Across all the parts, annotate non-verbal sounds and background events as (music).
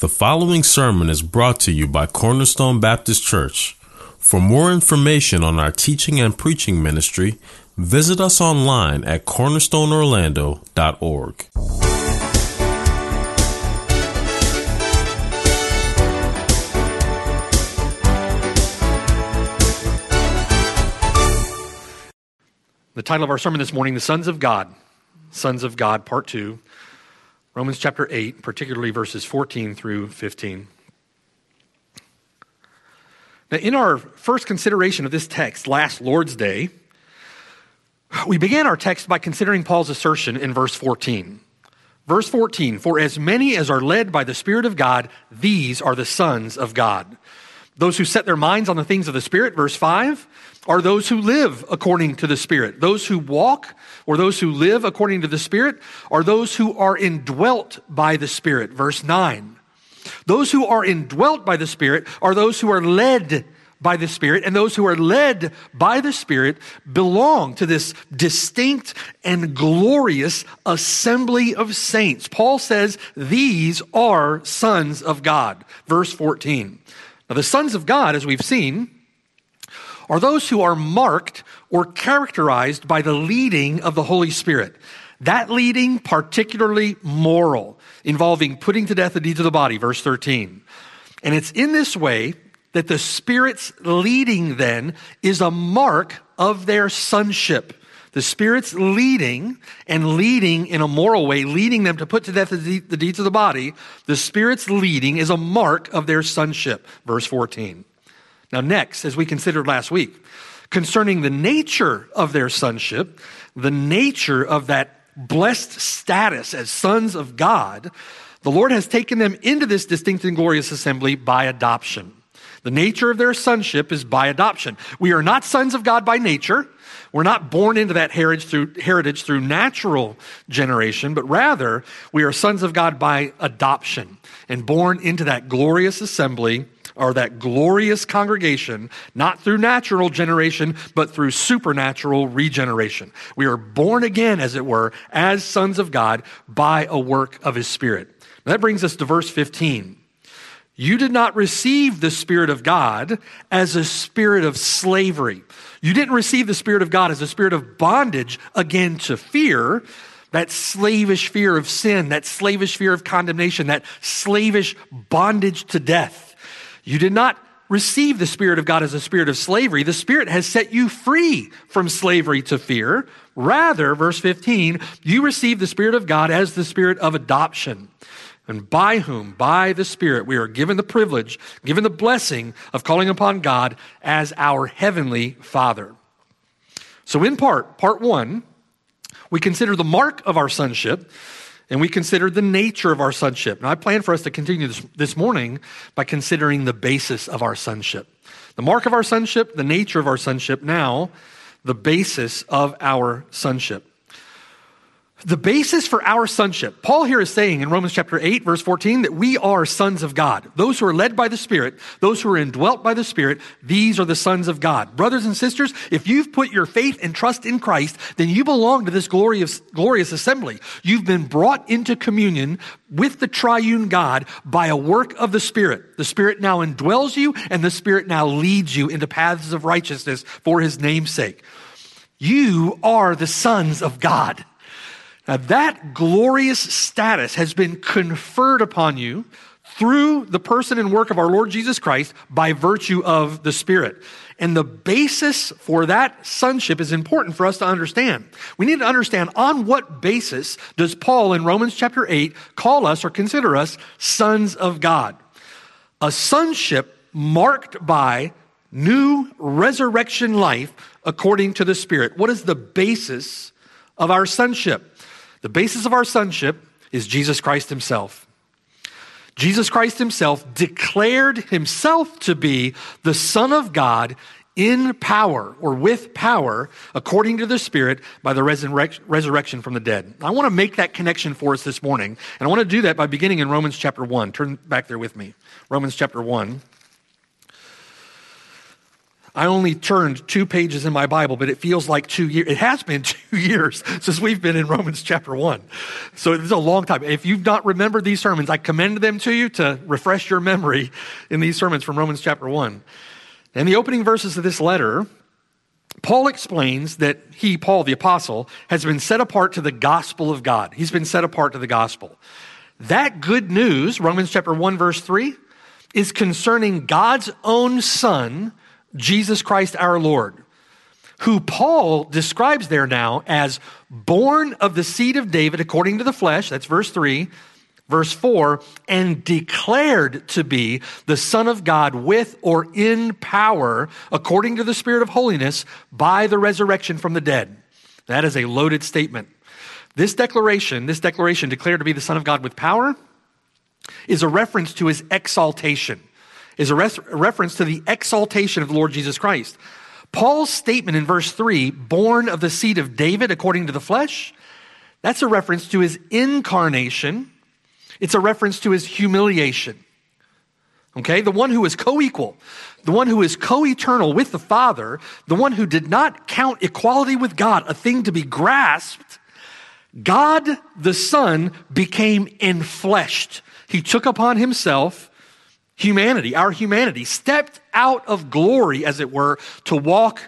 The following sermon is brought to you by Cornerstone Baptist Church. For more information on our teaching and preaching ministry, visit us online at cornerstoneorlando.org. The title of our sermon this morning, The Sons of God. Sons of God, Part 2. Romans chapter 8, particularly verses 14 through 15. Now, in our first consideration of this text last Lord's Day, we began our text by considering Paul's assertion in verse 14. Verse 14, for as many as are led by the Spirit of God, these are the sons of God. Those who set their minds on the things of the Spirit, verse 5, are those who live according to the Spirit. Those who walk or those who live according to the Spirit are those who are indwelt by the Spirit. Verse 9. Those who are indwelt by the Spirit are those who are led by the Spirit, and those who are led by the Spirit belong to this distinct and glorious assembly of saints. Paul says these are sons of God. Verse 14. Now, the sons of God, as we've seen, are those who are marked or characterized by the leading of the Holy Spirit. That leading, particularly moral, involving putting to death the deeds of the body, verse 13. And it's in this way that the Spirit's leading then is a mark of their sonship. The Spirit's leading and leading in a moral way, leading them to put to death the, deeds of the body, the Spirit's leading is a mark of their sonship. Verse 14. Now, next, as we considered last week, concerning the nature of their sonship, the nature of that blessed status as sons of God, the Lord has taken them into this distinct and glorious assembly by adoption. The nature of their sonship is by adoption. We are not sons of God by nature. We're not born into that heritage through, heritage through natural generation, but rather we are sons of God by adoption and born into that glorious assembly or that glorious congregation, not through natural generation, but through supernatural regeneration. We are born again, as it were, as sons of God by a work of His Spirit. Now that brings us to verse 15. You did not receive the Spirit of God as a spirit of slavery. You didn't receive the Spirit of God as a spirit of bondage again to fear, that slavish fear of sin, that slavish fear of condemnation, that slavish bondage to death. You did not receive the Spirit of God as a spirit of slavery. The Spirit has set you free from slavery to fear. Rather, verse 15, you receive the Spirit of God as the Spirit of adoption. And by whom, by the Spirit, we are given the privilege, given the blessing of calling upon God as our heavenly Father. So, in part, part one, we consider the mark of our sonship and we consider the nature of our sonship. Now, I plan for us to continue this, this morning by considering the basis of our sonship. The mark of our sonship, the nature of our sonship, now the basis of our sonship the basis for our sonship. Paul here is saying in Romans chapter 8, verse 14, that we are sons of God. Those who are led by the Spirit, those who are indwelt by the Spirit, these are the sons of God. Brothers and sisters, if you've put your faith and trust in Christ, then you belong to this glorious, glorious assembly. You've been brought into communion with the triune God by a work of the Spirit. The Spirit now indwells you, and the Spirit now leads you into paths of righteousness for his name's sake. You are the sons of God. Now, that glorious status has been conferred upon you through the person and work of our Lord Jesus Christ by virtue of the Spirit. And the basis for that sonship is important for us to understand. We need to understand on what basis does Paul in Romans chapter 8 call us or consider us sons of God? A sonship marked by new resurrection life according to the Spirit. What is the basis of our sonship? The basis of our sonship is Jesus Christ Himself. Jesus Christ Himself declared Himself to be the Son of God in power or with power according to the Spirit by the resurrection from the dead. I want to make that connection for us this morning, and I want to do that by beginning in Romans chapter 1. Turn back there with me. Romans chapter 1. I only turned two pages in my Bible, but it feels like two years. It has been (laughs) two years since we've been in Romans chapter one. So it's a long time. If you've not remembered these sermons, I commend them to you to refresh your memory in these sermons from Romans chapter one. In the opening verses of this letter, Paul explains that he, Paul the apostle, has been set apart to the gospel of God. He's been set apart to the gospel. That good news, Romans chapter 1 verse 3, is concerning God's own son, Jesus Christ our Lord, who Paul describes there now as born of the seed of David according to the flesh, that's verse 3, verse 4, and declared to be the Son of God with or in power according to the Spirit of holiness by the resurrection from the dead. That is a loaded statement. This declaration, this declaration declared to be the Son of God with power, is a reference to his exaltation, is a, res- a reference to the exaltation of the Lord Jesus Christ. Paul's statement in verse 3, born of the seed of David according to the flesh, that's a reference to his incarnation. It's a reference to his humiliation. Okay, the one who is co equal, the one who is co eternal with the Father, the one who did not count equality with God a thing to be grasped, God the Son became enfleshed. He took upon himself humanity, our humanity, stepped out of glory, as it were, to walk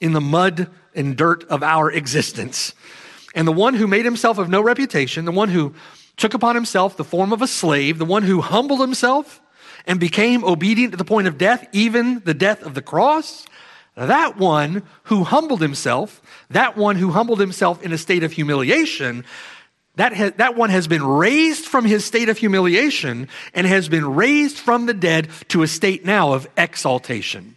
in the mud and dirt of our existence. And the one who made himself of no reputation, the one who took upon himself the form of a slave, the one who humbled himself and became obedient to the point of death, even the death of the cross, that one who humbled himself, that one who humbled himself in a state of humiliation, that, ha- that one has been raised from his state of humiliation and has been raised from the dead to a state now of exaltation.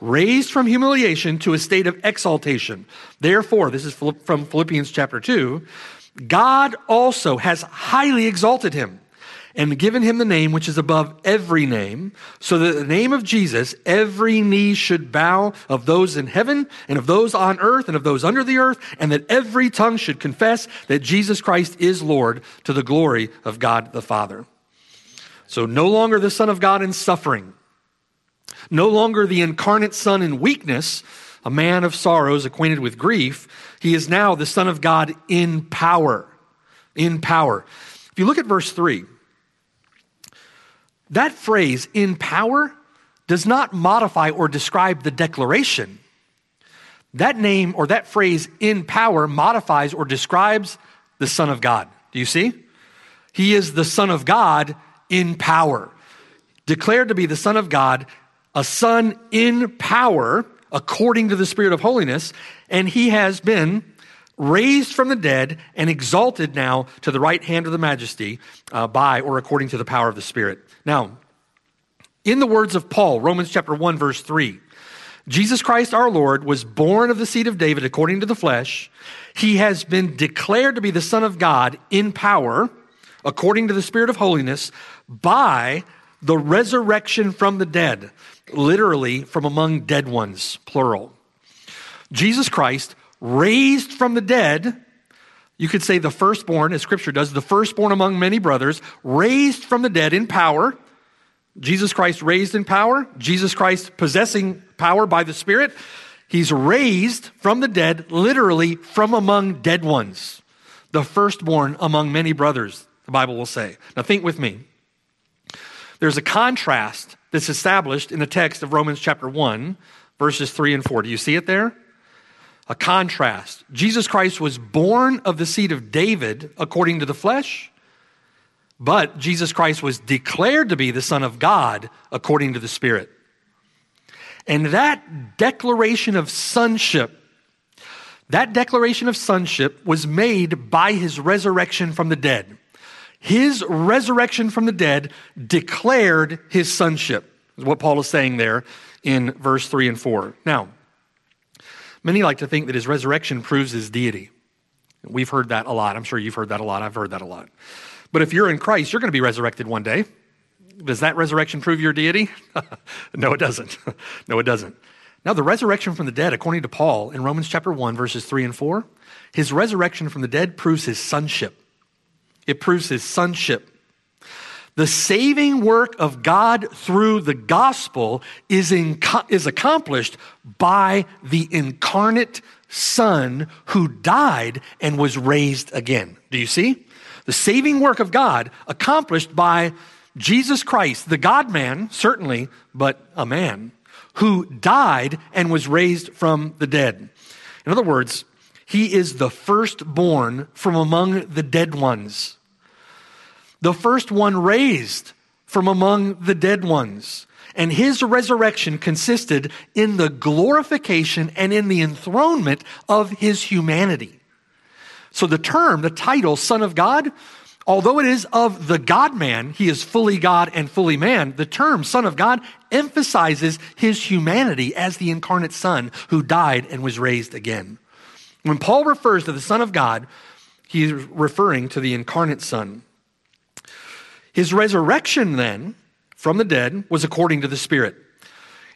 Raised from humiliation to a state of exaltation. Therefore, this is from Philippians chapter 2, God also has highly exalted him and given him the name which is above every name, so that the name of Jesus, every knee should bow of those in heaven and of those on earth and of those under the earth, and that every tongue should confess that Jesus Christ is Lord to the glory of God the Father. So no longer the Son of God in suffering, no longer the incarnate Son in weakness, a man of sorrows, acquainted with grief. He is now the Son of God in power. In power. If you look at verse 3, that phrase, in power, does not modify or describe the declaration. That name or that phrase, in power, modifies or describes the Son of God. Do you see? He is the Son of God in power. Declared to be the Son of God, a Son in power, according to the Spirit of holiness, and he has been raised from the dead and exalted now to the right hand of the majesty uh, by or according to the power of the Spirit. Now, in the words of Paul, Romans chapter 1, verse 3, Jesus Christ our Lord was born of the seed of David according to the flesh. He has been declared to be the Son of God in power, according to the Spirit of holiness, by the resurrection from the dead, literally from among dead ones, plural. Jesus Christ raised from the dead you could say the firstborn, as scripture does, the firstborn among many brothers, raised from the dead in power. Jesus Christ raised in power. Jesus Christ possessing power by the Spirit. He's raised from the dead, literally from among dead ones. The firstborn among many brothers, the Bible will say. Now think with me. There's a contrast that's established in the text of Romans chapter 1, verses 3 and 4. Do you see it there? A contrast. Jesus Christ was born of the seed of David according to the flesh, but Jesus Christ was declared to be the Son of God according to the Spirit. And that declaration of sonship, that declaration of sonship was made by his resurrection from the dead. His resurrection from the dead declared his sonship, is what Paul is saying there in verse 3 and 4. Now, Many like to think that his resurrection proves his deity. We've heard that a lot. I'm sure you've heard that a lot. I've heard that a lot. But if you're in Christ, you're going to be resurrected one day. Does that resurrection prove your deity? (laughs) no, it doesn't. (laughs) no, it doesn't. Now, the resurrection from the dead, according to Paul in Romans chapter 1, verses 3 and 4, his resurrection from the dead proves his sonship. It proves his sonship. The saving work of God through the gospel is, in, is accomplished by the incarnate Son who died and was raised again. Do you see? The saving work of God accomplished by Jesus Christ, the God man, certainly, but a man, who died and was raised from the dead. In other words, he is the firstborn from among the dead ones, the first one raised from among the dead ones. And his resurrection consisted in the glorification and in the enthronement of his humanity. So the term, the title, Son of God, although it is of the God man, he is fully God and fully man, the term Son of God emphasizes his humanity as the incarnate Son who died and was raised again. When Paul refers to the Son of God, he's referring to the incarnate Son. His resurrection, then, from the dead was according to the Spirit.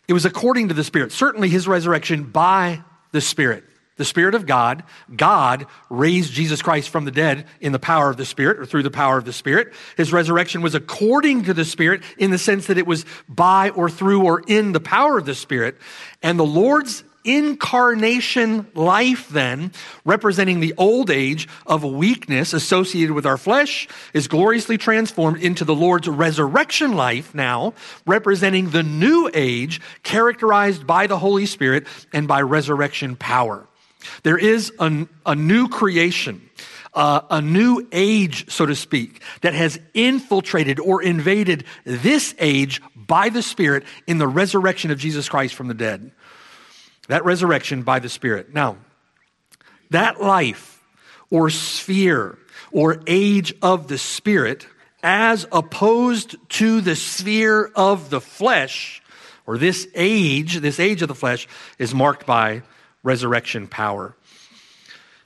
It was according to the Spirit. Certainly, his resurrection by the Spirit the Spirit of God, God raised Jesus Christ from the dead in the power of the Spirit or through the power of the Spirit. His resurrection was according to the Spirit in the sense that it was by or through or in the power of the Spirit. And the Lord's incarnation life, then, representing the old age of weakness associated with our flesh, is gloriously transformed into the Lord's resurrection life now, representing the new age characterized by the Holy Spirit and by resurrection power. There is a, a new creation, uh, a new age, so to speak, that has infiltrated or invaded this age by the Spirit in the resurrection of Jesus Christ from the dead. That resurrection by the Spirit. Now, that life or sphere or age of the Spirit, as opposed to the sphere of the flesh, or this age, this age of the flesh, is marked by resurrection power.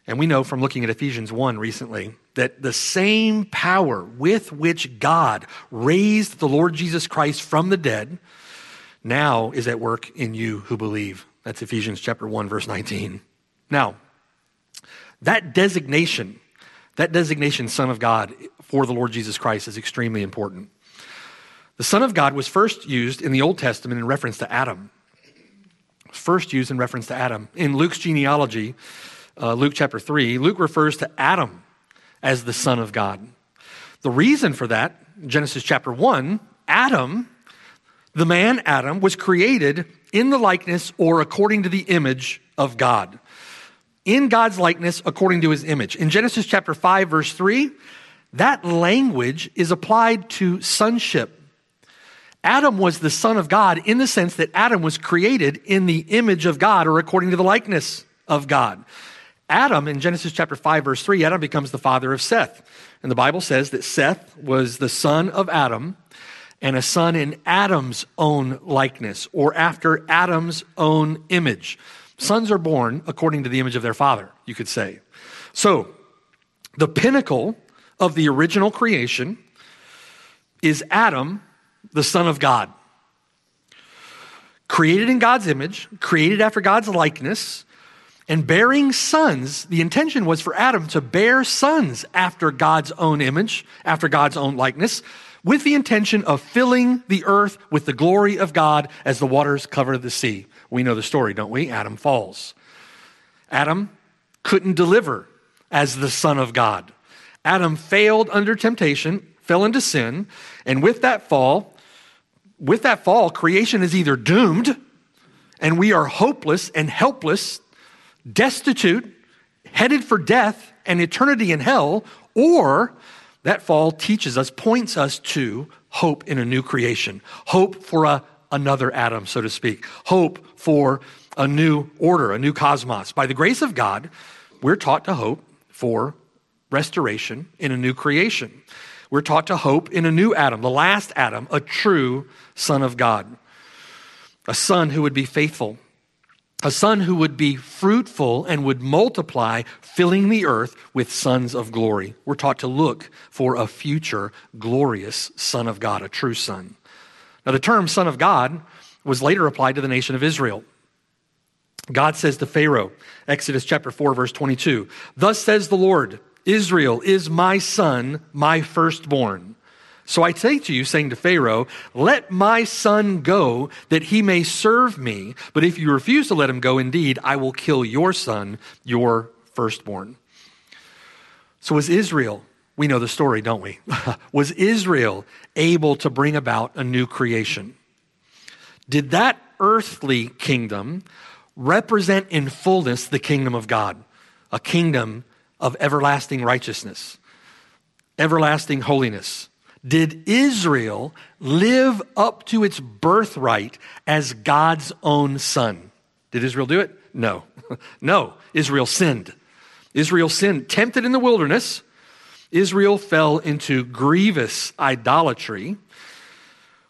And we know from looking at Ephesians 1 recently that the same power with which God raised the Lord Jesus Christ from the dead now is at work in you who believe. That's Ephesians chapter 1 verse 19. Now, that designation, that designation son of God for the Lord Jesus Christ is extremely important. The son of God was first used in the Old Testament in reference to Adam first used in reference to Adam. In Luke's genealogy, uh, Luke chapter 3, Luke refers to Adam as the Son of God. The reason for that, Genesis chapter 1, Adam, the man Adam, was created in the likeness or according to the image of God. In God's likeness, according to his image. In Genesis chapter 5, verse 3, that language is applied to sonship Adam was the son of God in the sense that Adam was created in the image of God or according to the likeness of God. Adam, in Genesis chapter 5, verse 3, Adam becomes the father of Seth. And the Bible says that Seth was the son of Adam and a son in Adam's own likeness or after Adam's own image. Sons are born according to the image of their father, you could say. So, the pinnacle of the original creation is Adam the Son of God. Created in God's image, created after God's likeness, and bearing sons. The intention was for Adam to bear sons after God's own image, after God's own likeness, with the intention of filling the earth with the glory of God as the waters cover the sea. We know the story, don't we? Adam falls. Adam couldn't deliver as the Son of God. Adam failed under temptation, fell into sin, and with that fall, with that fall, creation is either doomed and we are hopeless and helpless, destitute, headed for death and eternity in hell, or that fall teaches us, points us to hope in a new creation, hope for a, another Adam, so to speak, hope for a new order, a new cosmos. By the grace of God, we're taught to hope for restoration in a new creation. We're taught to hope in a new Adam, the last Adam, a true Son of God, a son who would be faithful, a son who would be fruitful and would multiply, filling the earth with sons of glory. We're taught to look for a future glorious Son of God, a true Son. Now, the term Son of God was later applied to the nation of Israel. God says to Pharaoh, Exodus chapter 4, verse 22, Thus says the Lord, Israel is my son, my firstborn. So I say to you, saying to Pharaoh, Let my son go, that he may serve me. But if you refuse to let him go, indeed, I will kill your son, your firstborn. So was Israel, we know the story, don't we? (laughs) was Israel able to bring about a new creation? Did that earthly kingdom represent in fullness the kingdom of God, a kingdom of everlasting righteousness, everlasting holiness? Did Israel live up to its birthright as God's own son? Did Israel do it? No. (laughs) no. Israel sinned. Israel sinned, tempted in the wilderness. Israel fell into grievous idolatry,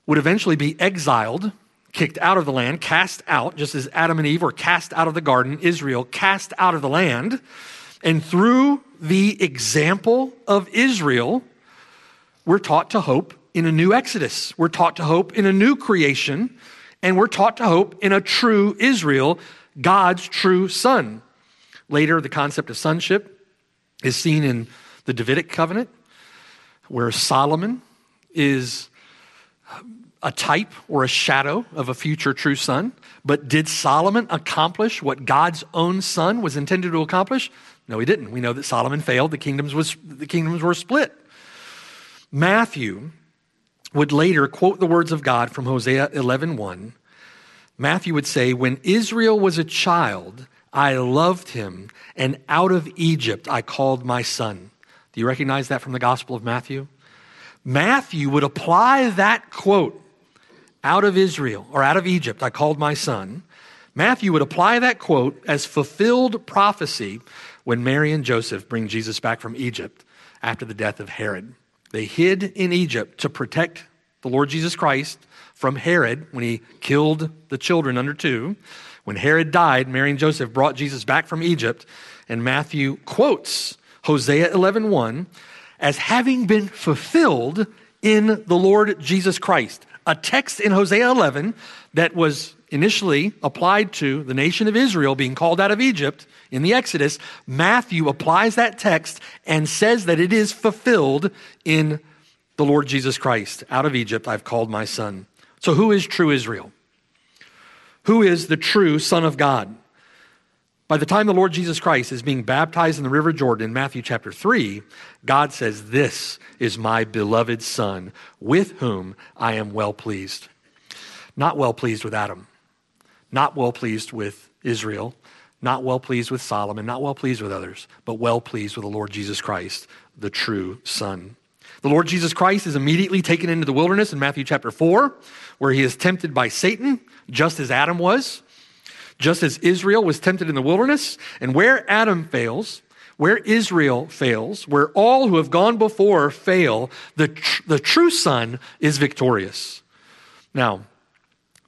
would eventually be exiled, kicked out of the land, cast out, just as Adam and Eve were cast out of the garden, Israel cast out of the land. And through the example of Israel, we're taught to hope in a new Exodus. We're taught to hope in a new creation, and we're taught to hope in a true Israel, God's true son. Later, the concept of sonship is seen in the Davidic covenant, where Solomon is a type or a shadow of a future true son. But did Solomon accomplish what God's own son was intended to accomplish? No, he didn't. We know that Solomon failed. The kingdoms, was, the kingdoms were split. Matthew would later quote the words of God from Hosea 11:1. 1. Matthew would say, "When Israel was a child, I loved him, and out of Egypt I called my son. Do you recognize that from the Gospel of Matthew? Matthew would apply that quote, out of Israel or out of Egypt I called my son. Matthew would apply that quote as fulfilled prophecy when Mary and Joseph bring Jesus back from Egypt after the death of Herod. They hid in Egypt to protect the Lord Jesus Christ from Herod when he killed the children under two. When Herod died, Mary and Joseph brought Jesus back from Egypt, and Matthew quotes Hosea 11:1 1, as having been fulfilled in the Lord Jesus Christ. A text in Hosea 11 that was initially applied to the nation of Israel being called out of Egypt in the Exodus, Matthew applies that text and says that it is fulfilled in the Lord Jesus Christ. Out of Egypt I've called my son. So, who is true Israel? Who is the true Son of God? By the time the Lord Jesus Christ is being baptized in the River Jordan in Matthew chapter 3, God says, This is my beloved Son, with whom I am well pleased. Not well pleased with Adam, not well pleased with Israel, not well pleased with Solomon, not well pleased with others, but well pleased with the Lord Jesus Christ, the true Son. The Lord Jesus Christ is immediately taken into the wilderness in Matthew chapter 4, where he is tempted by Satan, just as Adam was, just as Israel was tempted in the wilderness. And where Adam fails, where Israel fails, where all who have gone before fail, the, tr- the true Son is victorious. Now,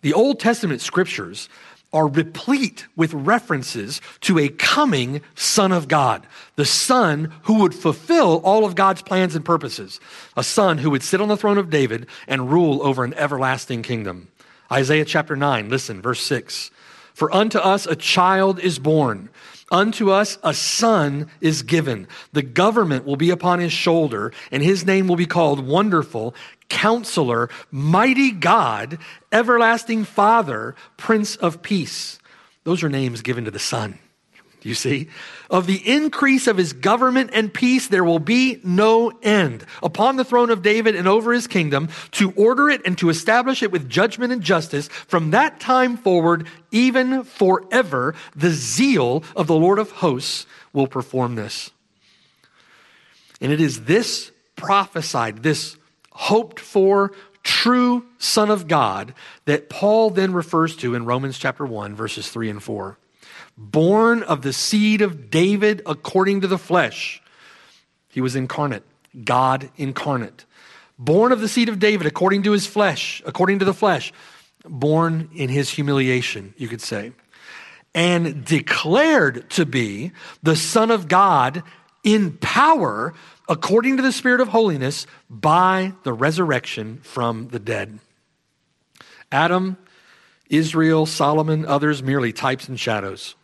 the Old Testament scriptures are replete with references to a coming Son of God, the Son who would fulfill all of God's plans and purposes, a Son who would sit on the throne of David and rule over an everlasting kingdom. Isaiah chapter 9, listen, verse 6. For unto us a child is born. Unto us a son is given. The government will be upon his shoulder, and his name will be called Wonderful, Counselor, Mighty God, Everlasting Father, Prince of Peace. Those are names given to the Son. You see? Of the increase of his government and peace, there will be no end upon the throne of David and over his kingdom to order it and to establish it with judgment and justice from that time forward, even forever. The zeal of the Lord of hosts will perform this. And it is this prophesied, this hoped for, true Son of God that Paul then refers to in Romans chapter 1, verses 3 and 4 born of the seed of David according to the flesh. He was incarnate, God incarnate. Born of the seed of David according to his flesh, according to the flesh. Born in his humiliation, you could say. And declared to be the Son of God in power according to the Spirit of holiness by the resurrection from the dead. Adam, Israel, Solomon, others merely types and shadows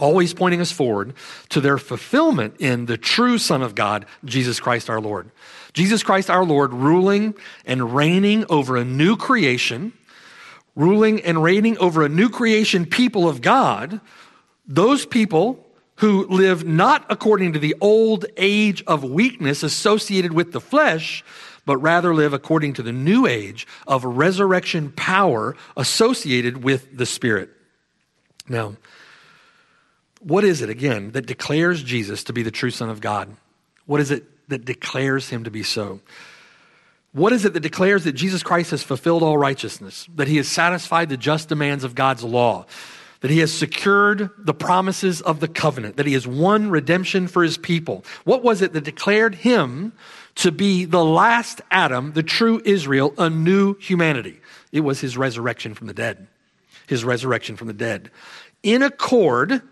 always pointing us forward to their fulfillment in the true Son of God, Jesus Christ our Lord. Jesus Christ our Lord, ruling and reigning over a new creation, ruling and reigning over a new creation people of God, those people who live not according to the old age of weakness associated with the flesh, but rather live according to the new age of resurrection power associated with the Spirit. Now, what is it, again, that declares Jesus to be the true Son of God? What is it that declares him to be so? What is it that declares that Jesus Christ has fulfilled all righteousness, that he has satisfied the just demands of God's law, that he has secured the promises of the covenant, that he has won redemption for his people. What was it that declared him to be the last Adam, the true Israel, a new humanity? It was his resurrection from the dead. His resurrection from the dead. In accord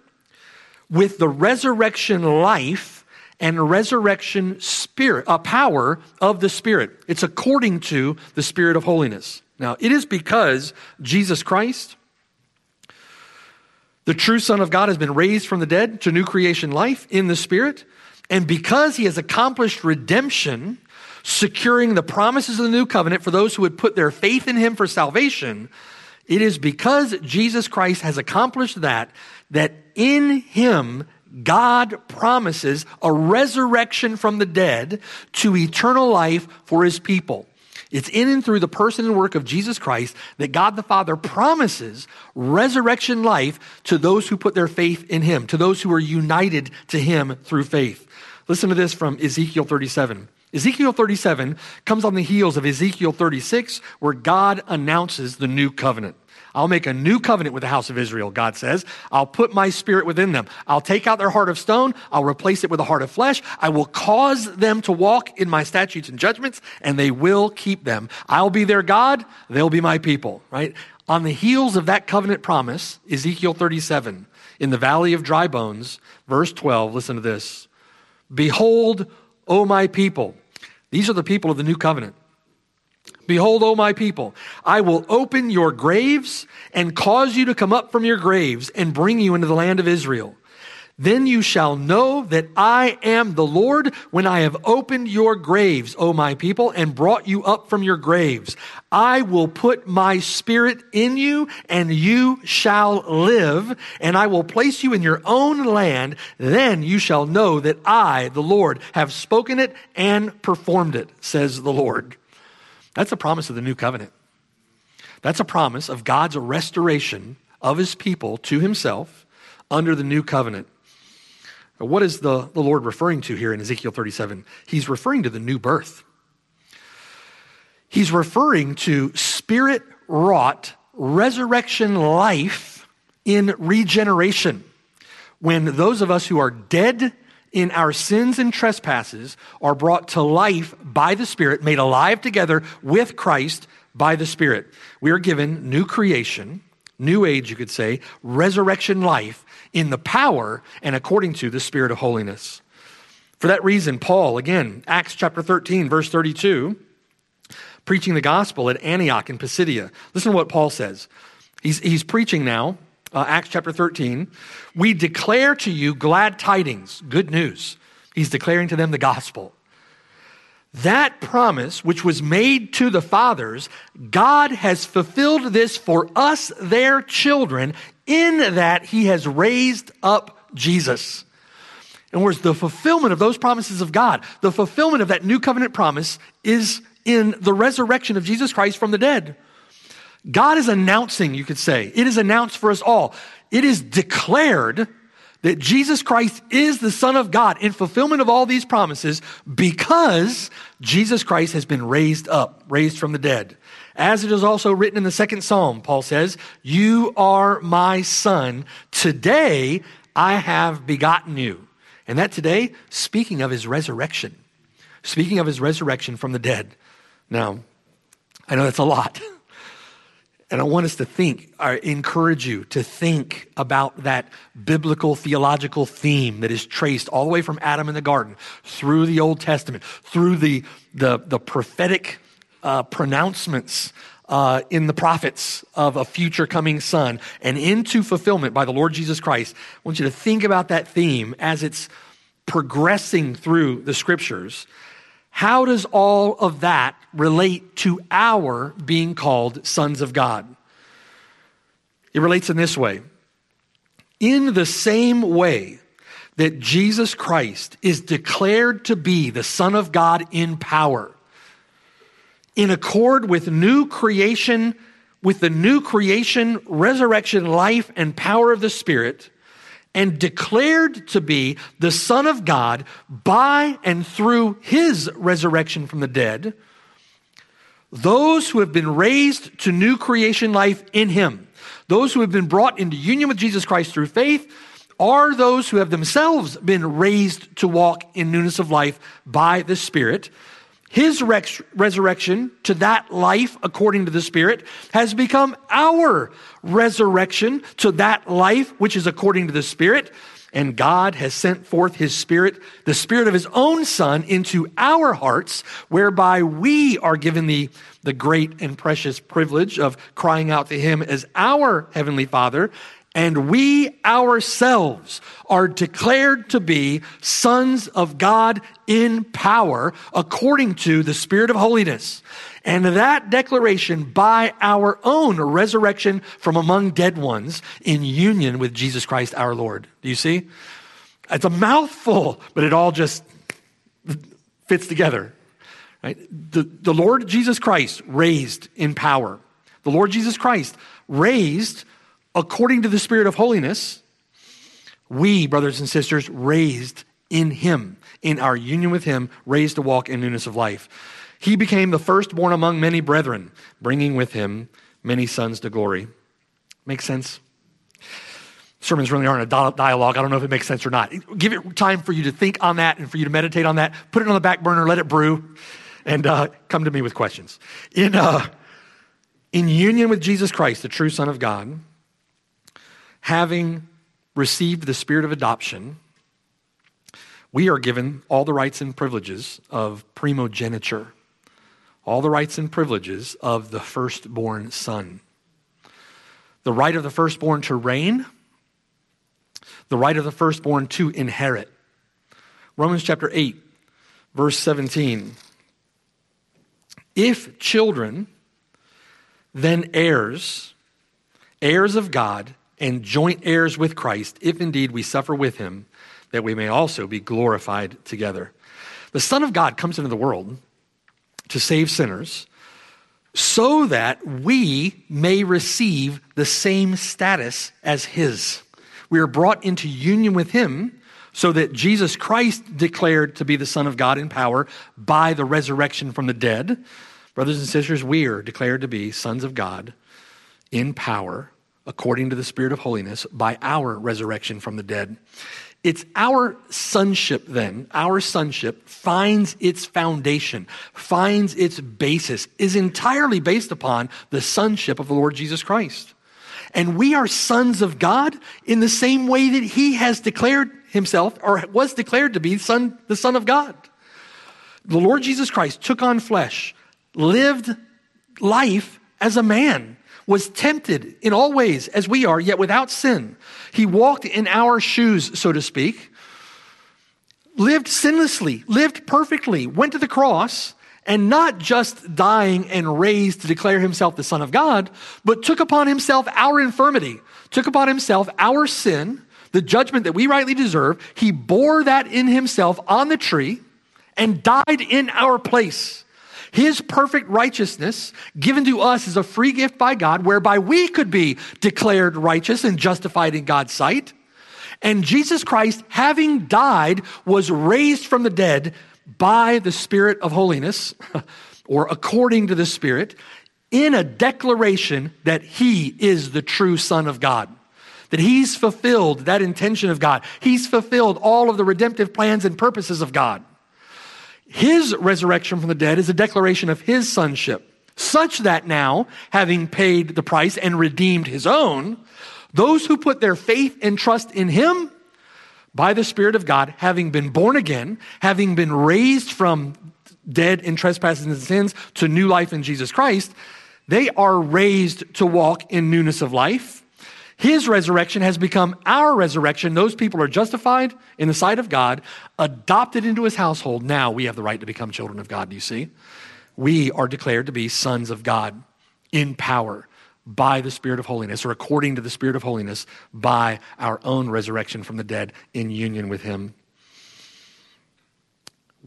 with the resurrection life and resurrection spirit, a uh, power of the Spirit. It's according to the Spirit of holiness. Now, it is because Jesus Christ the true Son of God has been raised from the dead to new creation life in the Spirit. And because he has accomplished redemption, securing the promises of the new covenant for those who would put their faith in him for salvation, it is because Jesus Christ has accomplished that, that in him, God promises a resurrection from the dead to eternal life for his people. It's in and through the person and work of Jesus Christ that God the Father promises resurrection life to those who put their faith in Him, to those who are united to Him through faith. Listen to this from Ezekiel 37. Ezekiel 37 comes on the heels of Ezekiel 36, where God announces the new covenant. I'll make a new covenant with the house of Israel, God says. I'll put my spirit within them. I'll take out their heart of stone. I'll replace it with a heart of flesh. I will cause them to walk in my statutes and judgments, and they will keep them. I'll be their God. They'll be my people, right? On the heels of that covenant promise, Ezekiel 37, in the valley of dry bones, verse 12, listen to this. Behold, O my people. These are the people of the new covenant. Behold, O my people, I will open your graves and cause you to come up from your graves and bring you into the land of Israel. Then you shall know that I am the Lord when I have opened your graves, O my people, and brought you up from your graves. I will put my spirit in you and you shall live and I will place you in your own land. Then you shall know that I, the Lord, have spoken it and performed it, says the Lord. That's a promise of the new covenant. That's a promise of God's restoration of his people to himself under the new covenant. What is the, the Lord referring to here in Ezekiel 37? He's referring to the new birth. He's referring to spirit wrought resurrection life in regeneration. When those of us who are dead in our sins and trespasses are brought to life by the Spirit, made alive together with Christ by the Spirit. We are given new creation, new age, you could say, resurrection life in the power and according to the Spirit of holiness. For that reason, Paul, again, Acts chapter 13, verse 32, preaching the gospel at Antioch in Pisidia. Listen to what Paul says. He's, he's preaching now uh, Acts chapter 13, we declare to you glad tidings, good news. He's declaring to them the gospel. That promise, which was made to the fathers, God has fulfilled this for us, their children, in that He has raised up Jesus. And words, the fulfillment of those promises of God, the fulfillment of that new covenant promise is in the resurrection of Jesus Christ from the dead. God is announcing, you could say, it is announced for us all. It is declared that Jesus Christ is the Son of God in fulfillment of all these promises because Jesus Christ has been raised up, raised from the dead. As it is also written in the second psalm, Paul says, You are my son. Today I have begotten you. And that today, speaking of his resurrection, speaking of his resurrection from the dead. Now, I know that's a lot. (laughs) And I want us to think, or encourage you to think about that biblical theological theme that is traced all the way from Adam in the garden through the Old Testament, through the, the, the prophetic uh, pronouncements uh, in the prophets of a future coming son and into fulfillment by the Lord Jesus Christ. I want you to think about that theme as it's progressing through the scriptures. How does all of that relate to our being called sons of God? It relates in this way. In the same way that Jesus Christ is declared to be the Son of God in power, in accord with new creation, with the new creation, resurrection, life, and power of the Spirit, and declared to be the Son of God by and through his resurrection from the dead, those who have been raised to new creation life in him, those who have been brought into union with Jesus Christ through faith, are those who have themselves been raised to walk in newness of life by the Spirit. His resurrection to that life according to the Spirit has become our resurrection to that life which is according to the Spirit. And God has sent forth His Spirit, the Spirit of His own Son, into our hearts, whereby we are given the, the great and precious privilege of crying out to Him as our Heavenly Father and we ourselves are declared to be sons of God in power according to the Spirit of holiness. And that declaration by our own resurrection from among dead ones in union with Jesus Christ our Lord. Do you see? It's a mouthful, but it all just fits together. Right? The, the Lord Jesus Christ raised in power. The Lord Jesus Christ raised according to the Spirit of holiness, we, brothers and sisters, raised in Him, in our union with Him, raised to walk in newness of life. He became the firstborn among many brethren, bringing with Him many sons to glory. Make sense? Sermons really aren't a dialogue. I don't know if it makes sense or not. Give it time for you to think on that and for you to meditate on that. Put it on the back burner, let it brew, and uh, come to me with questions. In, uh, in union with Jesus Christ, the true Son of God, having received the spirit of adoption, we are given all the rights and privileges of primogeniture, all the rights and privileges of the firstborn son. The right of the firstborn to reign, the right of the firstborn to inherit. Romans chapter 8, verse 17. If children, then heirs, heirs of God and joint heirs with Christ, if indeed we suffer with him, that we may also be glorified together. The Son of God comes into the world to save sinners so that we may receive the same status as his. We are brought into union with him so that Jesus Christ declared to be the Son of God in power by the resurrection from the dead. Brothers and sisters, we are declared to be sons of God in power according to the Spirit of holiness by our resurrection from the dead. It's our sonship, then, our sonship finds its foundation, finds its basis, is entirely based upon the sonship of the Lord Jesus Christ. And we are sons of God in the same way that He has declared Himself or was declared to be son, the Son of God. The Lord Jesus Christ took on flesh, lived life as a man was tempted in all ways as we are, yet without sin. He walked in our shoes, so to speak, lived sinlessly, lived perfectly, went to the cross, and not just dying and raised to declare himself the Son of God, but took upon himself our infirmity, took upon himself our sin, the judgment that we rightly deserve. He bore that in himself on the tree and died in our place. His perfect righteousness given to us is a free gift by God, whereby we could be declared righteous and justified in God's sight. And Jesus Christ, having died, was raised from the dead by the Spirit of holiness, (laughs) or according to the Spirit, in a declaration that he is the true Son of God. That he's fulfilled that intention of God. He's fulfilled all of the redemptive plans and purposes of God. His resurrection from the dead is a declaration of his sonship, such that now, having paid the price and redeemed his own, those who put their faith and trust in him by the Spirit of God, having been born again, having been raised from dead in trespasses and sins to new life in Jesus Christ, they are raised to walk in newness of life. His resurrection has become our resurrection. Those people are justified in the sight of God, adopted into his household. Now we have the right to become children of God, do you see? We are declared to be sons of God in power by the Spirit of holiness, or according to the Spirit of holiness, by our own resurrection from the dead in union with him.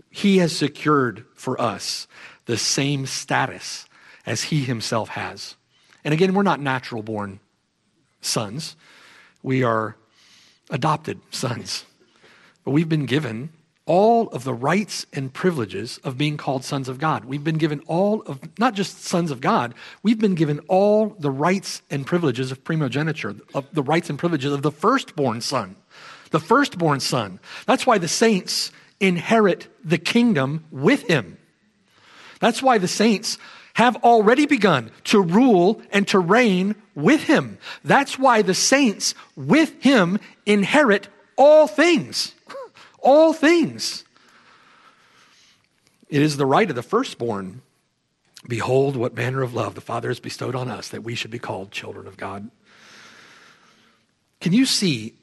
He has secured for us the same status as he himself has. And again, we're not natural born sons, we are adopted sons. But we've been given all of the rights and privileges of being called sons of God. We've been given all of, not just sons of God, we've been given all the rights and privileges of primogeniture, of the rights and privileges of the firstborn son. The firstborn son. That's why the saints inherit the kingdom with him. That's why the saints have already begun to rule and to reign with him. That's why the saints with him inherit all things. All things. It is the right of the firstborn. Behold, what manner of love the Father has bestowed on us that we should be called children of God. Can you see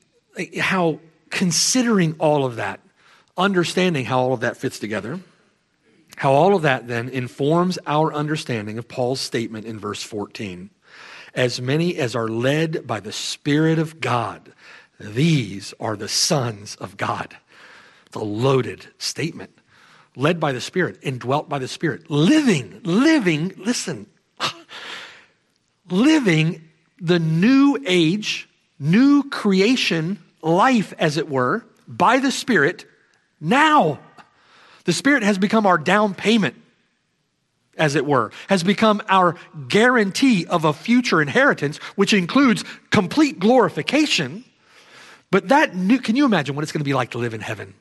how considering all of that, understanding how all of that fits together, how all of that then informs our understanding of Paul's statement in verse 14. As many as are led by the Spirit of God, these are the sons of God. It's a loaded statement. Led by the Spirit, indwelt by the Spirit, living, living, listen, living the new age, new creation life, as it were, by the Spirit now. The Spirit has become our down payment, as it were, has become our guarantee of a future inheritance, which includes complete glorification. But that new, can you imagine what it's going to be like to live in heaven?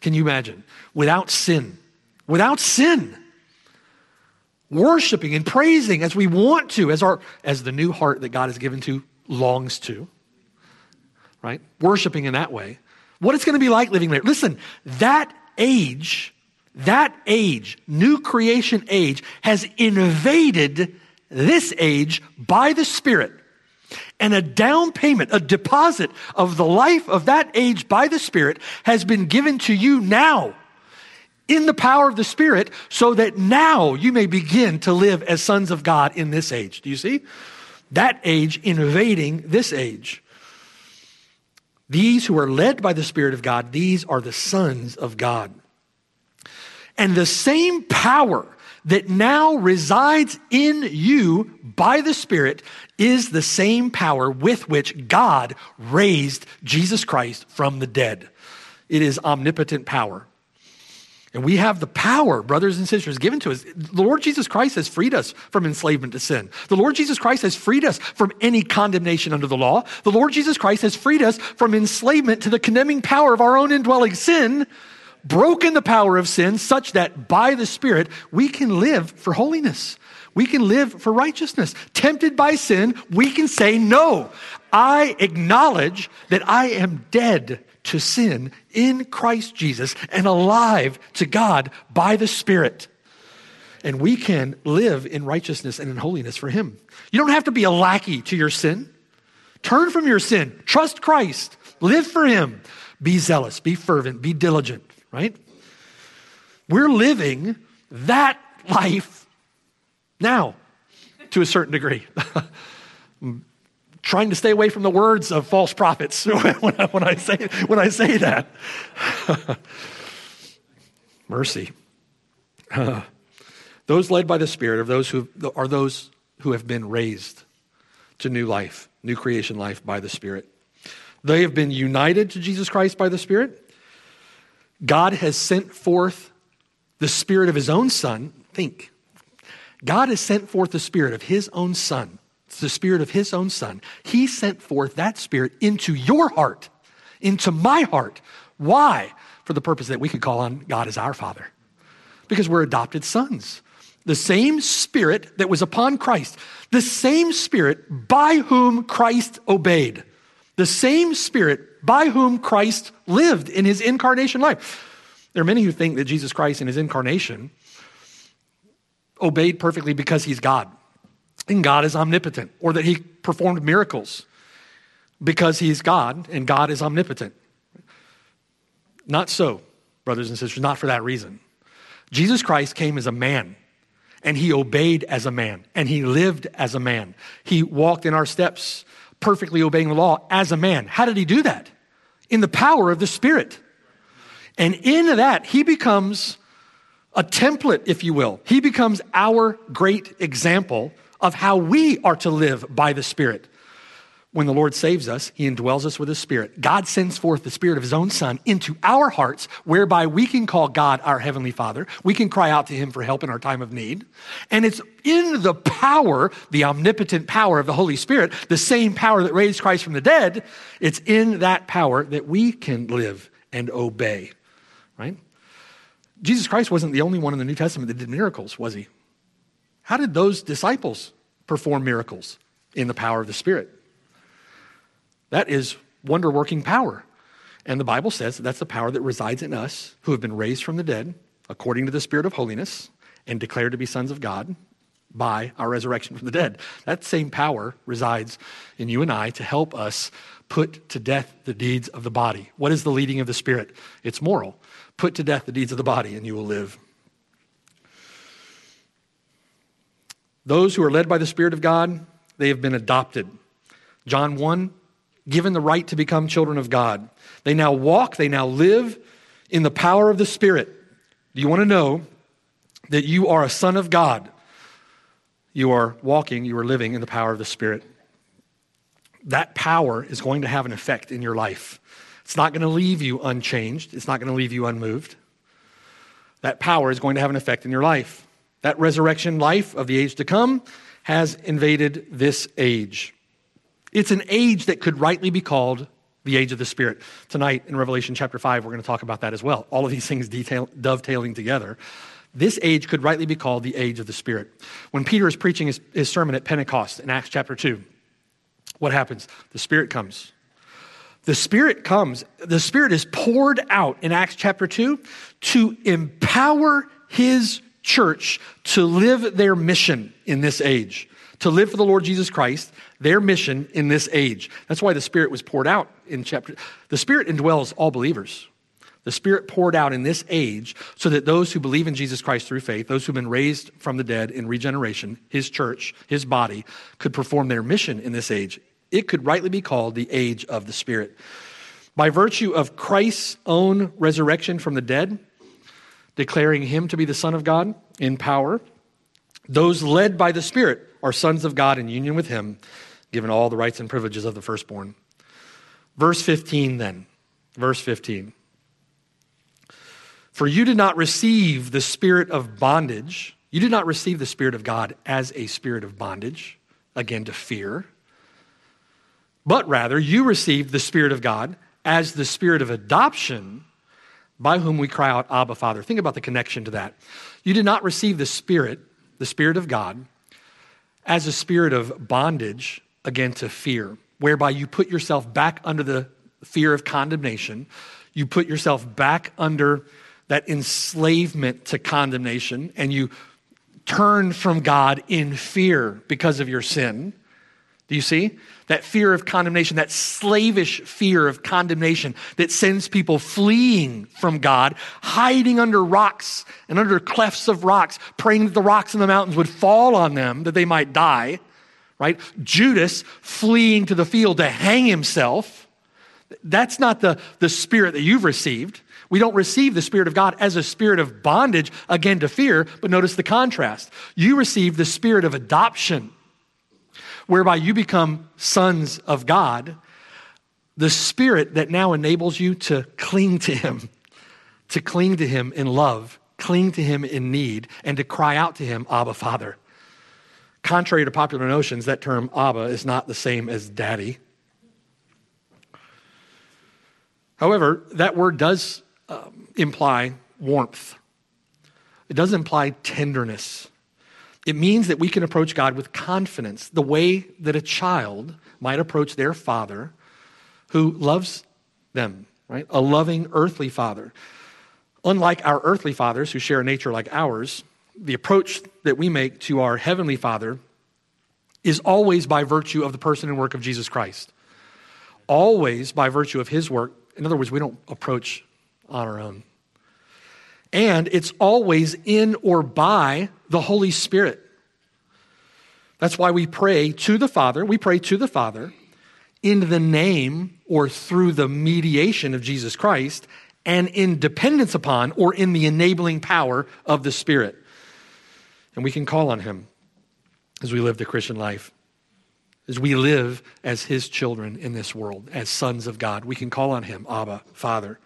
Can you imagine? Without sin. Without sin. Worshiping and praising as we want to, as our as the new heart that God has given to longs to. Right? Worshiping in that way. What it's going to be like living there. Listen, that age, that age, new creation age, has invaded this age by the Spirit. And a down payment, a deposit of the life of that age by the Spirit has been given to you now in the power of the Spirit so that now you may begin to live as sons of God in this age. Do you see? That age invading this age. These who are led by the Spirit of God, these are the sons of God. And the same power that now resides in you by the Spirit is the same power with which God raised Jesus Christ from the dead. It is omnipotent power. And we have the power, brothers and sisters, given to us. The Lord Jesus Christ has freed us from enslavement to sin. The Lord Jesus Christ has freed us from any condemnation under the law. The Lord Jesus Christ has freed us from enslavement to the condemning power of our own indwelling sin, broken the power of sin such that by the Spirit we can live for holiness. We can live for righteousness. Tempted by sin, we can say, No, I acknowledge that I am dead to sin in Christ Jesus and alive to God by the Spirit. And we can live in righteousness and in holiness for Him. You don't have to be a lackey to your sin. Turn from your sin, trust Christ, live for Him, be zealous, be fervent, be diligent, right? We're living that life now to a certain degree. (laughs) trying to stay away from the words of false prophets (laughs) when I, when I say, when I say that. (laughs) Mercy. (sighs) Those led by the Spirit are those who are those who have been raised to new life, new creation life by the Spirit. They have been united to Jesus Christ by the Spirit. God has sent forth the Spirit of His own Son. Think. God has sent forth the Spirit of His own Son the Spirit of His own Son. He sent forth that Spirit into your heart, into my heart. Why? For the purpose that we could call on God as our Father. Because we're adopted sons. The same Spirit that was upon Christ, the same Spirit by whom Christ obeyed, the same Spirit by whom Christ lived in his incarnation life. There are many who think that Jesus Christ in his incarnation obeyed perfectly because he's God and God is omnipotent, or that he performed miracles because he's God and God is omnipotent. Not so, brothers and sisters, not for that reason. Jesus Christ came as a man and he obeyed as a man and he lived as a man. He walked in our steps, perfectly obeying the law as a man. How did he do that? In the power of the Spirit. And in that, he becomes a template, if you will. He becomes our great example of how we are to live by the Spirit. When the Lord saves us, He indwells us with His Spirit. God sends forth the Spirit of His own Son into our hearts, whereby we can call God our Heavenly Father. We can cry out to Him for help in our time of need. And it's in the power, the omnipotent power of the Holy Spirit, the same power that raised Christ from the dead, it's in that power that we can live and obey, right? Jesus Christ wasn't the only one in the New Testament that did miracles, was He? How did those disciples perform miracles? In the power of the Spirit. That is wonder working power. And the Bible says that that's the power that resides in us who have been raised from the dead according to the Spirit of holiness and declared to be sons of God by our resurrection from the dead. That same power resides in you and I to help us put to death the deeds of the body. What is the leading of the Spirit? It's moral. Put to death the deeds of the body, and you will live. Those who are led by the Spirit of God, they have been adopted. John 1, given the right to become children of God. They now walk, they now live in the power of the Spirit. Do you want to know that you are a son of God? You are walking, you are living in the power of the Spirit. That power is going to have an effect in your life. It's not going to leave you unchanged, it's not going to leave you unmoved. That power is going to have an effect in your life. That resurrection life of the age to come has invaded this age. It's an age that could rightly be called the age of the Spirit. Tonight in Revelation chapter 5, we're going to talk about that as well. All of these things detail, dovetailing together. This age could rightly be called the age of the Spirit. When Peter is preaching his, his sermon at Pentecost in Acts chapter 2, what happens? The Spirit comes. The Spirit comes. The Spirit is poured out in Acts chapter 2 to empower His church to live their mission in this age, to live for the Lord Jesus Christ, their mission in this age. That's why the Spirit was poured out in chapter. The Spirit indwells all believers. The Spirit poured out in this age so that those who believe in Jesus Christ through faith, those who've been raised from the dead in regeneration, His church, His body, could perform their mission in this age. It could rightly be called the age of the Spirit. By virtue of Christ's own resurrection from the dead, declaring him to be the Son of God in power. Those led by the Spirit are sons of God in union with him, given all the rights and privileges of the firstborn. Verse 15, then. Verse 15. For you did not receive the spirit of bondage. You did not receive the Spirit of God as a spirit of bondage, again to fear. But rather, you received the Spirit of God as the spirit of adoption by whom we cry out, Abba, Father. Think about the connection to that. You did not receive the Spirit, the Spirit of God, as a spirit of bondage, again, to fear, whereby you put yourself back under the fear of condemnation. You put yourself back under that enslavement to condemnation, and you turn from God in fear because of your sin. Do you see? That fear of condemnation, that slavish fear of condemnation that sends people fleeing from God, hiding under rocks and under clefts of rocks, praying that the rocks in the mountains would fall on them, that they might die, right? Judas fleeing to the field to hang himself. That's not the, the spirit that you've received. We don't receive the Spirit of God as a spirit of bondage, again, to fear, but notice the contrast. You receive the spirit of adoption whereby you become sons of God, the spirit that now enables you to cling to Him, to cling to Him in love, cling to Him in need, and to cry out to Him, Abba, Father. Contrary to popular notions, that term Abba is not the same as daddy. However, that word does um, imply warmth. It does imply tenderness. It means that we can approach God with confidence, the way that a child might approach their father who loves them, right? A loving earthly father. Unlike our earthly fathers who share a nature like ours, the approach that we make to our heavenly Father is always by virtue of the person and work of Jesus Christ. Always by virtue of his work. In other words, we don't approach on our own. And it's always in or by the Holy Spirit. That's why we pray to the Father. We pray to the Father in the name or through the mediation of Jesus Christ and in dependence upon or in the enabling power of the Spirit. And we can call on Him as we live the Christian life. As we live as His children in this world, as sons of God, we can call on Him, Abba, Father.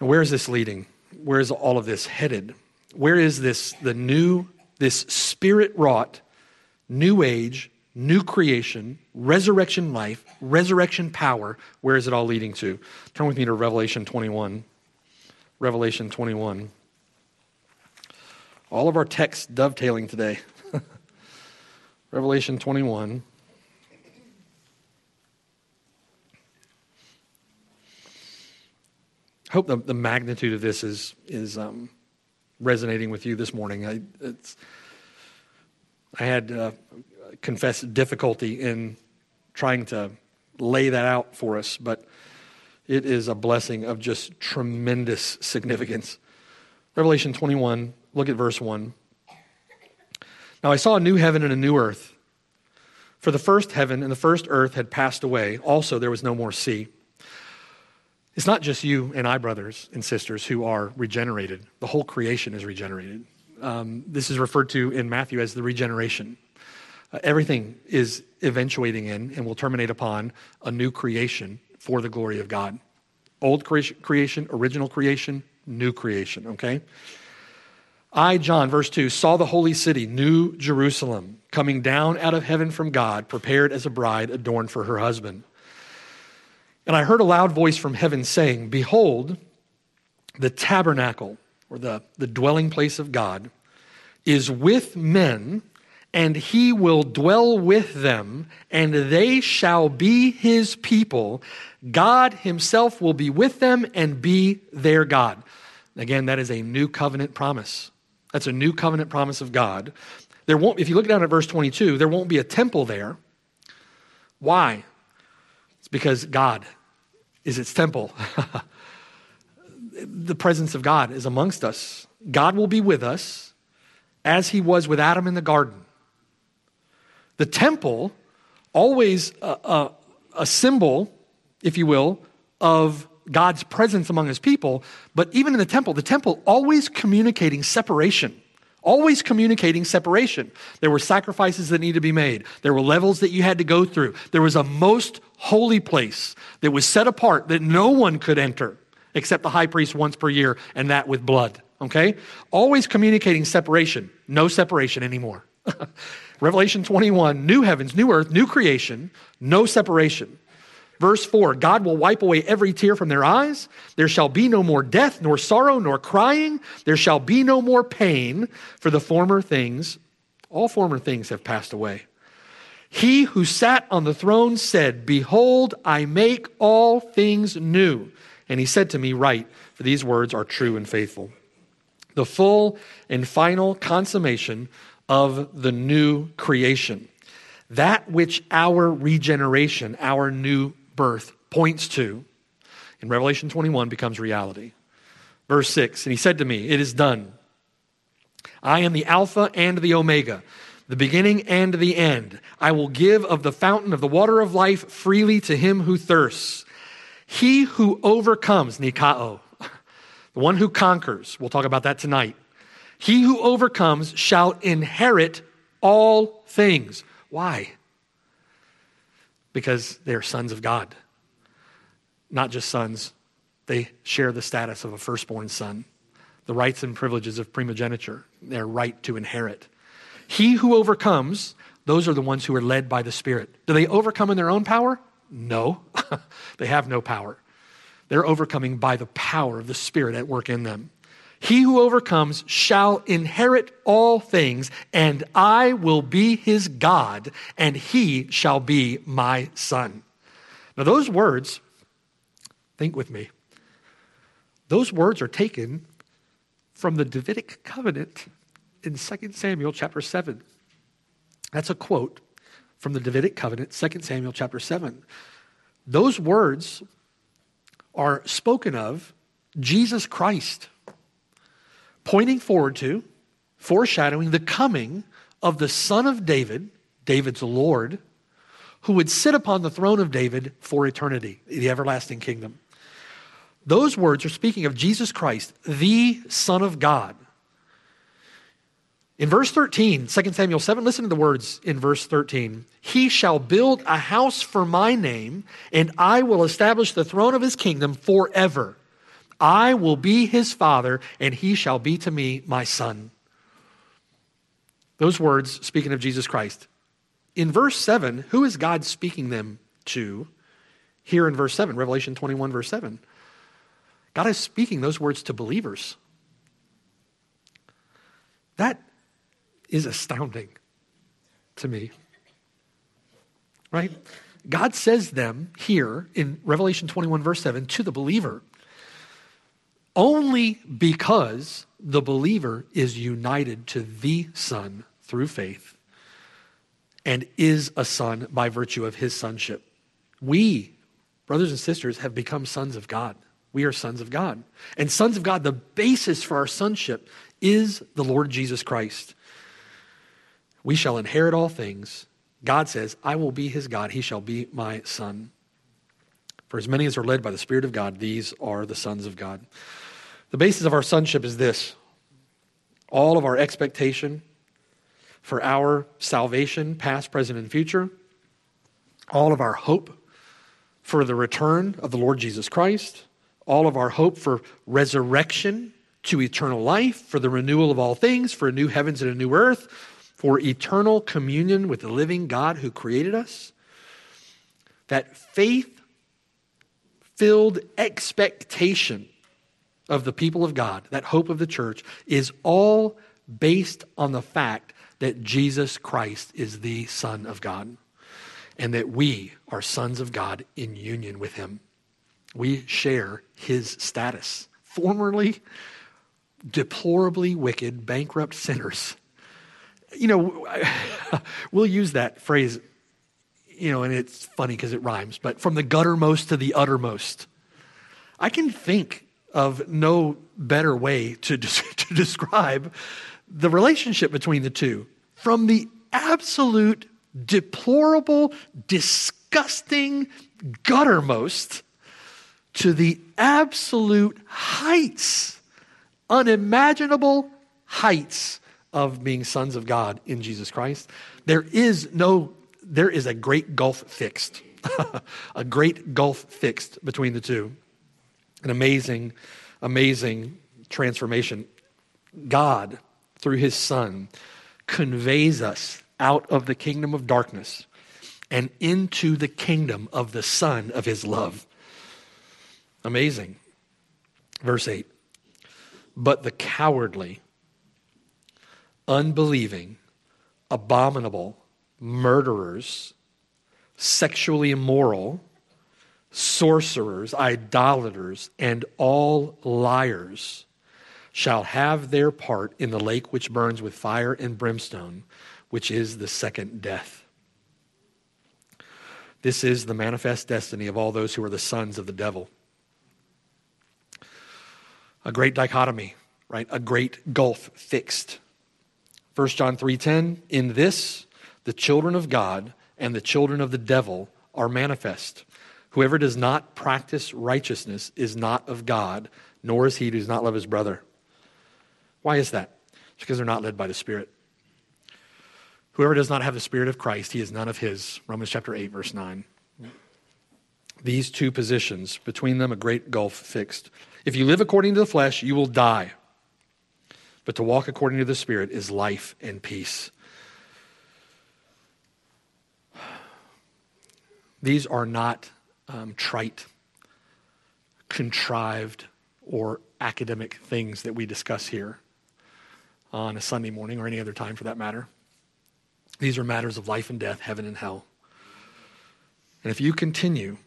Now, where is this leading? Where is all of this headed? Where is this, the new, this spirit wrought, new age, new creation, resurrection life, resurrection power? Where is it all leading to? Turn with me to Revelation 21. Revelation 21. All of our texts dovetailing today. (laughs) Revelation 21. Hope the, the magnitude of this is, is um, resonating with you this morning. I, I had uh, confessed difficulty in trying to lay that out for us, but it is a blessing of just tremendous significance. Revelation 21, look at verse 1. Now I saw a new heaven and a new earth. For the first heaven and the first earth had passed away. Also, there was no more sea. It's not just you and I, brothers and sisters, who are regenerated. The whole creation is regenerated. Um, this is referred to in Matthew as the regeneration. Uh, everything is eventuating in and will terminate upon a new creation for the glory of God. Old creation, original creation, new creation, okay? I, John, verse 2, saw the holy city, New Jerusalem, coming down out of heaven from God, prepared as a bride adorned for her husband. And I heard a loud voice from heaven saying, Behold, the tabernacle, or the, the dwelling place of God, is with men, and he will dwell with them, and they shall be his people. God himself will be with them and be their God. Again, that is a new covenant promise. That's a new covenant promise of God. There won't, if you look down at verse 22, there won't be a temple there. Why? Because God is its temple. (laughs) the presence of God is amongst us. God will be with us as he was with Adam in the garden. The temple, always a, a, a symbol, if you will, of God's presence among his people, but even in the temple, the temple always communicating separation always communicating separation. There were sacrifices that needed to be made, there were levels that you had to go through. There was a most holy place that was set apart that no one could enter except the high priest once per year, and that with blood. Okay? Always communicating separation. No separation anymore. (laughs) Revelation 21 new heavens, new earth, new creation, no separation. Verse 4 God will wipe away every tear from their eyes. There shall be no more death, nor sorrow, nor crying. There shall be no more pain, for the former things, all former things have passed away. He who sat on the throne said, Behold, I make all things new. And he said to me, Write, for these words are true and faithful. The full and final consummation of the new creation. That which our regeneration, our new birth points to in Revelation 21 becomes reality. Verse 6 And he said to me, It is done. I am the Alpha and the Omega, the beginning and the end. I will give of the fountain of the water of life freely to him who thirsts. He who overcomes, Nikao, the one who conquers, we'll talk about that tonight. He who overcomes shall inherit all things. Why? Because they're sons of God. Not just sons, they share the status of a firstborn son, the rights and privileges of primogeniture, their right to inherit. He who overcomes, those are the ones who are led by the Spirit. Do they overcome in their own power? No, (laughs) they have no power. They're overcoming by the power of the Spirit at work in them. He who overcomes shall inherit all things, and I will be his God, and he shall be my son. Now, those words, think with me, Those words are taken from the Davidic covenant in 2 Samuel chapter 7. That's a quote from the Davidic covenant, 2 Samuel chapter 7. Those words are spoken of Jesus Christ, pointing forward to, foreshadowing the coming of the Son of David, David's Lord, who would sit upon the throne of David for eternity, the everlasting kingdom. Those words are speaking of Jesus Christ, the Son of God. In verse 13, 2 Samuel 7, listen to the words in verse 13. He shall build a house for my name, and I will establish the throne of his kingdom forever. I will be his father, and he shall be to me my son. Those words, speaking of Jesus Christ. In verse 7, who is God speaking them to? Here in verse 7, Revelation 21, verse 7. God is speaking those words to believers. That is astounding to me. Right? God says them here in Revelation 21, verse 7, to the believer only because the believer is united to the Son through faith and is a son by virtue of his sonship. We, brothers and sisters, have become sons of God. We are sons of God. And sons of God, the basis for our sonship is the Lord Jesus Christ. We shall inherit all things. God says, I will be his God. He shall be my son. For as many as are led by the Spirit of God, these are the sons of God. The basis of our sonship is this all of our expectation for our salvation, past, present, and future, all of our hope for the return of the Lord Jesus Christ, all of our hope for resurrection to eternal life, for the renewal of all things, for a new heavens and a new earth, for eternal communion with the living God who created us. That faith filled expectation of the people of God, that hope of the church, is all based on the fact that Jesus Christ is the Son of God and that we are sons of God in union with Him. We share His status. Formerly, deplorably wicked, bankrupt sinners. You know, (laughs) we'll use that phrase, you know, and it's funny because it rhymes, but from the guttermost to the uttermost. I can think of no better way to, (laughs) to describe the relationship between the two. From the absolute deplorable, disgusting, guttermost to the absolute heights, unimaginable heights of being sons of God in Jesus Christ. There is no, there is a great gulf fixed, (laughs) a great gulf fixed between the two an amazing, amazing transformation. God, through his Son, conveys us out of the kingdom of darkness and into the kingdom of the Son of his love. Amazing. Verse 8 But the cowardly, unbelieving, abominable, murderers, sexually immoral, sorcerers, idolaters, and all liars shall have their part in the lake which burns with fire and brimstone, which is the second death. This is the manifest destiny of all those who are the sons of the devil. A great dichotomy, right? A great gulf fixed. 1 John 3:10 In this the children of God and the children of the devil are manifest. Whoever does not practice righteousness is not of God, nor is he who does not love his brother. Why is that? It's because they're not led by the Spirit. Whoever does not have the Spirit of Christ, he is none of his. Romans chapter 8, verse 9. These two positions, between them a great gulf fixed. If you live according to the flesh, you will die. But to walk according to the Spirit is life and peace. These are not um, trite, contrived, or academic things that we discuss here on a Sunday morning or any other time for that matter. These are matters of life and death, heaven and hell. And if you continue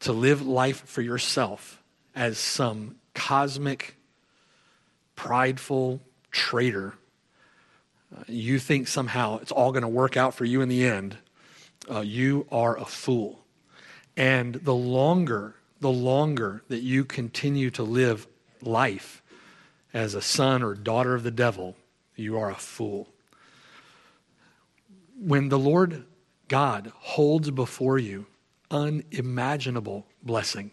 to live life for yourself as some cosmic, prideful traitor, uh, you think somehow it's all going to work out for you in the end, uh, you are a fool. And the longer, the longer that you continue to live life as a son or daughter of the devil, you are a fool. When the Lord God holds before you unimaginable blessing,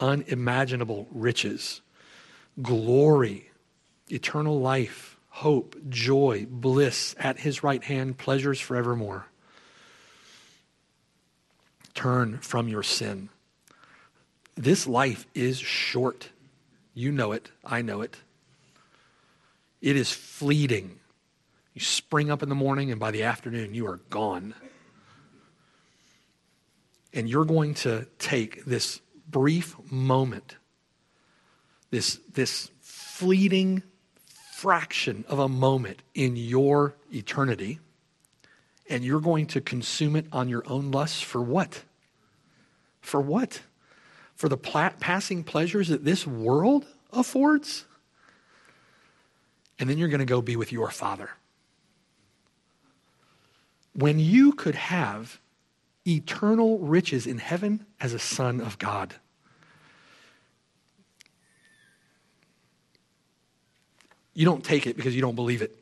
unimaginable riches, glory, eternal life, hope, joy, bliss at his right hand, pleasures forevermore. Turn from your sin. This life is short. You know it. I know it. It is fleeting. You spring up in the morning, and by the afternoon, you are gone. And you're going to take this brief moment, this, this fleeting fraction of a moment in your eternity, and you're going to consume it on your own lusts for what? For what? For the pla- passing pleasures that this world affords? And then you're going to go be with your Father. When you could have eternal riches in heaven as a son of God. You don't take it because you don't believe it.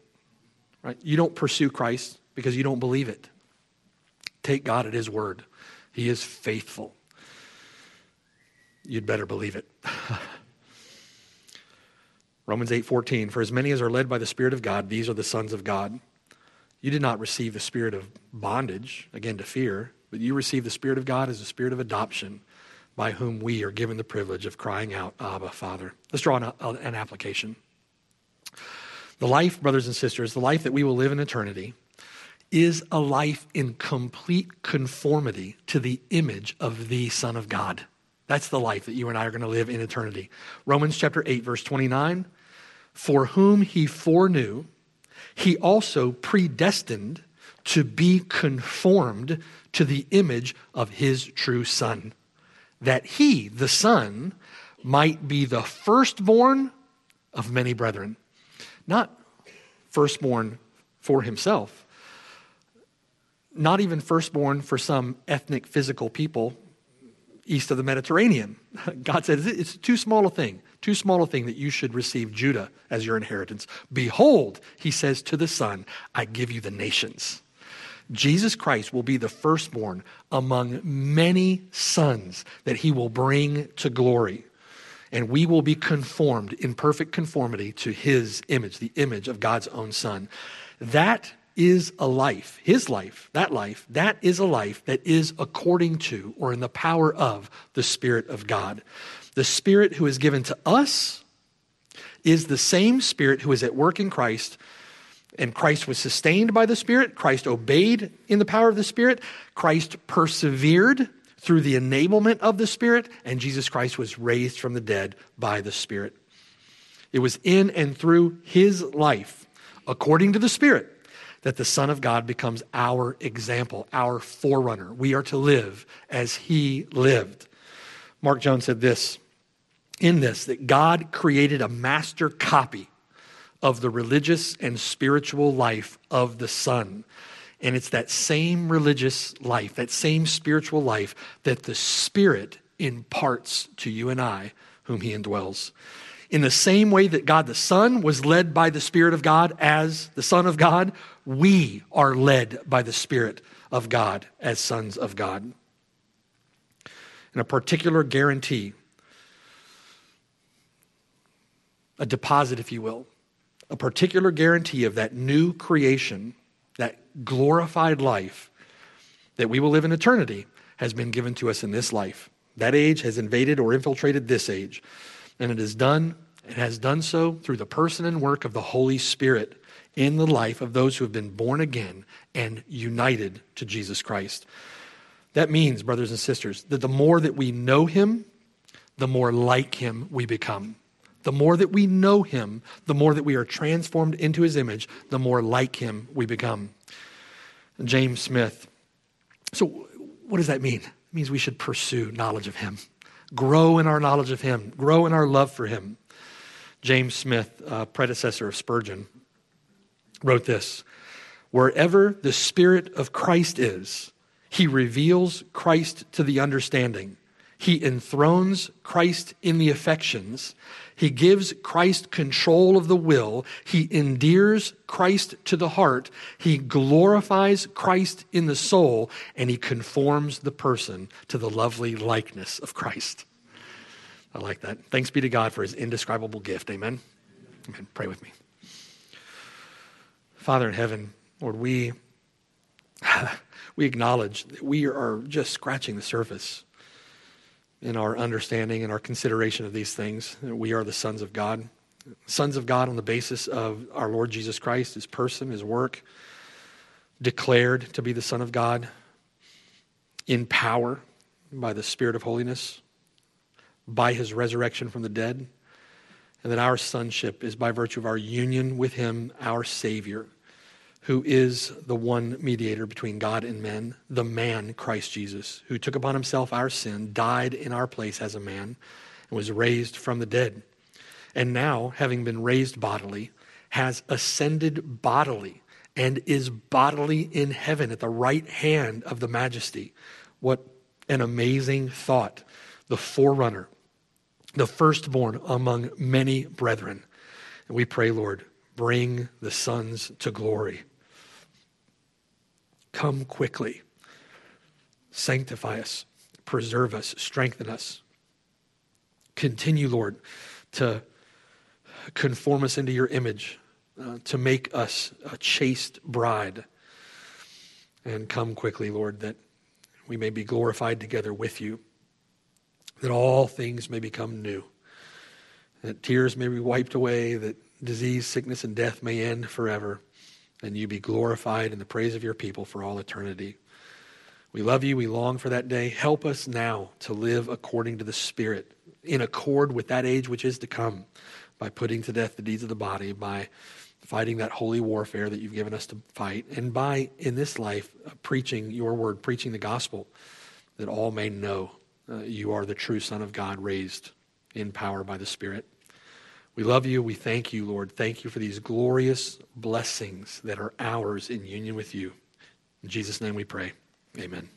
Right? You don't pursue Christ because you don't believe it. Take God at his word. He is faithful. You'd better believe it. (laughs) Romans 8:14 For as many as are led by the spirit of God these are the sons of God. You did not receive the spirit of bondage again to fear but you received the spirit of God as the spirit of adoption by whom we are given the privilege of crying out Abba Father. Let's draw an, uh, an application. The life, brothers and sisters, the life that we will live in eternity is a life in complete conformity to the image of the Son of God. That's the life that you and I are going to live in eternity. Romans chapter 8, verse 29 For whom he foreknew, he also predestined to be conformed to the image of his true Son, that he, the Son, might be the firstborn of many brethren. Not firstborn for himself, not even firstborn for some ethnic, physical people east of the Mediterranean. (laughs) God said, It's too small a thing, too small a thing that you should receive Judah as your inheritance. Behold, he says to the Son, I give you the nations. Jesus Christ will be the firstborn among many sons that he will bring to glory. And we will be conformed in perfect conformity to his image, the image of God's own Son. That is a life, his life, that life, that is a life that is according to or in the power of the Spirit of God. The Spirit who is given to us is the same Spirit who is at work in Christ. And Christ was sustained by the Spirit. Christ obeyed in the power of the Spirit. Christ persevered through the enablement of the Spirit. And Jesus Christ was raised from the dead by the Spirit. It was in and through his life, according to the Spirit, that the Son of God becomes our example, our forerunner. We are to live as he lived. Mark Jones said this in this that God created a master copy of the religious and spiritual life of the Son. And it's that same religious life, that same spiritual life that the Spirit imparts to you and I, whom He indwells. In the same way that God the Son was led by the Spirit of God as the Son of God, we are led by the Spirit of God as sons of God. And a particular guarantee, a deposit, if you will, a particular guarantee of that new creation, that glorified life that we will live in eternity, has been given to us in this life. That age has invaded or infiltrated this age. And it is done, it has done so through the person and work of the Holy Spirit in the life of those who have been born again and united to Jesus Christ. That means, brothers and sisters, that the more that we know Him, the more like Him we become. The more that we know him, the more that we are transformed into his image, the more like him we become. James Smith. So, what does that mean? It means we should pursue knowledge of him. grow in our knowledge of Him, grow in our love for Him. James Smith, uh, predecessor of Spurgeon, wrote this Wherever the Spirit of Christ is, He reveals Christ to the understanding. He enthrones Christ in the affections. He gives Christ control of the will. He endears Christ to the heart. He glorifies Christ in the soul, and he conforms the person to the lovely likeness of Christ. I like that. Thanks be to God for his indescribable gift. Amen. Amen. Pray with me. Father in heaven, Lord, we, (laughs) we acknowledge that we are just scratching the surface in our understanding and our consideration of these things. We are the sons of God. Sons of God on the basis of our Lord Jesus Christ, his person, his work, declared to be the Son of God in power by the Spirit of holiness, by his resurrection from the dead, and that our sonship is by virtue of our union with him, our Savior who is the one mediator between God and men, the man, Christ Jesus, who took upon himself our sin, died in our place as a man, and was raised from the dead. And now, having been raised bodily, has ascended bodily and is bodily in heaven at the right hand of the majesty. What an amazing thought. The forerunner, the firstborn among many brethren. And we pray, Lord, bring the sons to glory. Come quickly. Sanctify us, preserve us, strengthen us. Continue, Lord, to conform us into your image, uh, to make us a chaste bride. And come quickly, Lord, that we may be glorified together with you, that all things may become new, that tears may be wiped away, that disease, sickness, and death may end forever and you be glorified in the praise of your people for all eternity. We love you. We long for that day. Help us now to live according to the Spirit, in accord with that age which is to come, by putting to death the deeds of the body, by fighting that holy warfare that you've given us to fight, and by, in this life, uh, preaching your word, preaching the gospel, that all may know uh, you are the true Son of God, raised in power by the Spirit. We love you. We thank you, Lord. Thank you for these glorious blessings that are ours in union with you. In Jesus' name we pray. Amen.